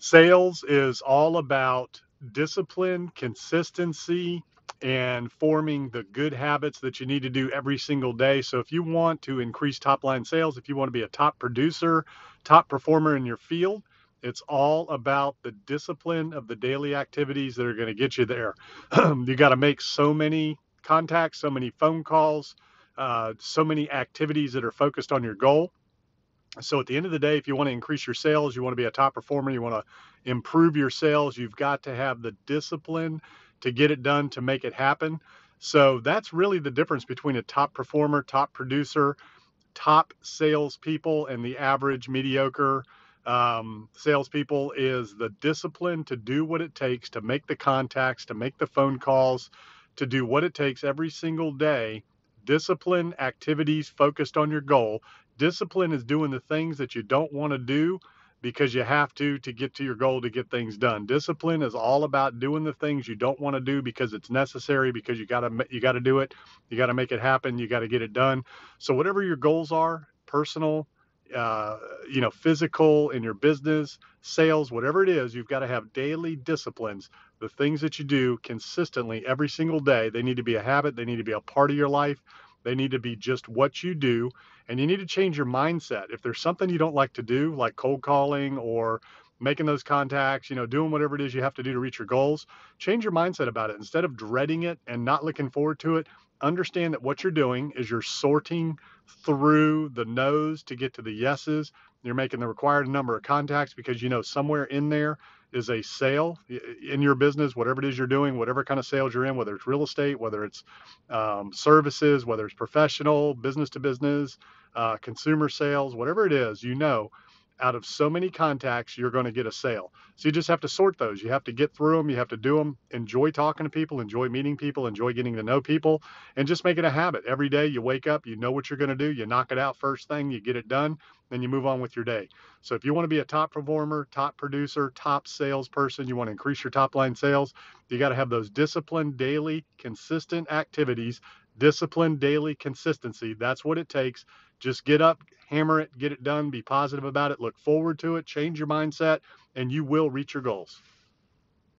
Sales is all about discipline, consistency, and forming the good habits that you need to do every single day. So, if you want to increase top line sales, if you want to be a top producer, top performer in your field, it's all about the discipline of the daily activities that are going to get you there. you got to make so many contacts, so many phone calls, uh, so many activities that are focused on your goal so at the end of the day, if you want to increase your sales, you want to be a top performer, you want to improve your sales, you've got to have the discipline to get it done, to make it happen. So that's really the difference between a top performer, top producer, top salespeople, and the average mediocre um, salespeople is the discipline to do what it takes to make the contacts, to make the phone calls, to do what it takes every single day. Discipline activities focused on your goal Discipline is doing the things that you don't want to do because you have to to get to your goal to get things done. Discipline is all about doing the things you don't want to do because it's necessary because you got to you got to do it. You got to make it happen. You got to get it done. So whatever your goals are, personal, uh, you know, physical in your business, sales, whatever it is, you've got to have daily disciplines. The things that you do consistently every single day, they need to be a habit. They need to be a part of your life. They need to be just what you do. And you need to change your mindset. If there's something you don't like to do, like cold calling or making those contacts, you know, doing whatever it is you have to do to reach your goals, change your mindset about it. Instead of dreading it and not looking forward to it, understand that what you're doing is you're sorting through the no's to get to the yeses. You're making the required number of contacts because you know somewhere in there is a sale in your business, whatever it is you're doing, whatever kind of sales you're in, whether it's real estate, whether it's um, services, whether it's professional, business to business, uh, consumer sales, whatever it is, you know out of so many contacts, you're going to get a sale. So you just have to sort those. You have to get through them. You have to do them. Enjoy talking to people, enjoy meeting people, enjoy getting to know people, and just make it a habit. Every day you wake up, you know what you're going to do. You knock it out first thing, you get it done, then you move on with your day. So if you want to be a top performer, top producer, top salesperson, you want to increase your top line sales, you got to have those disciplined, daily, consistent activities. Discipline, daily consistency. That's what it takes just get up, hammer it, get it done, be positive about it, look forward to it, change your mindset, and you will reach your goals.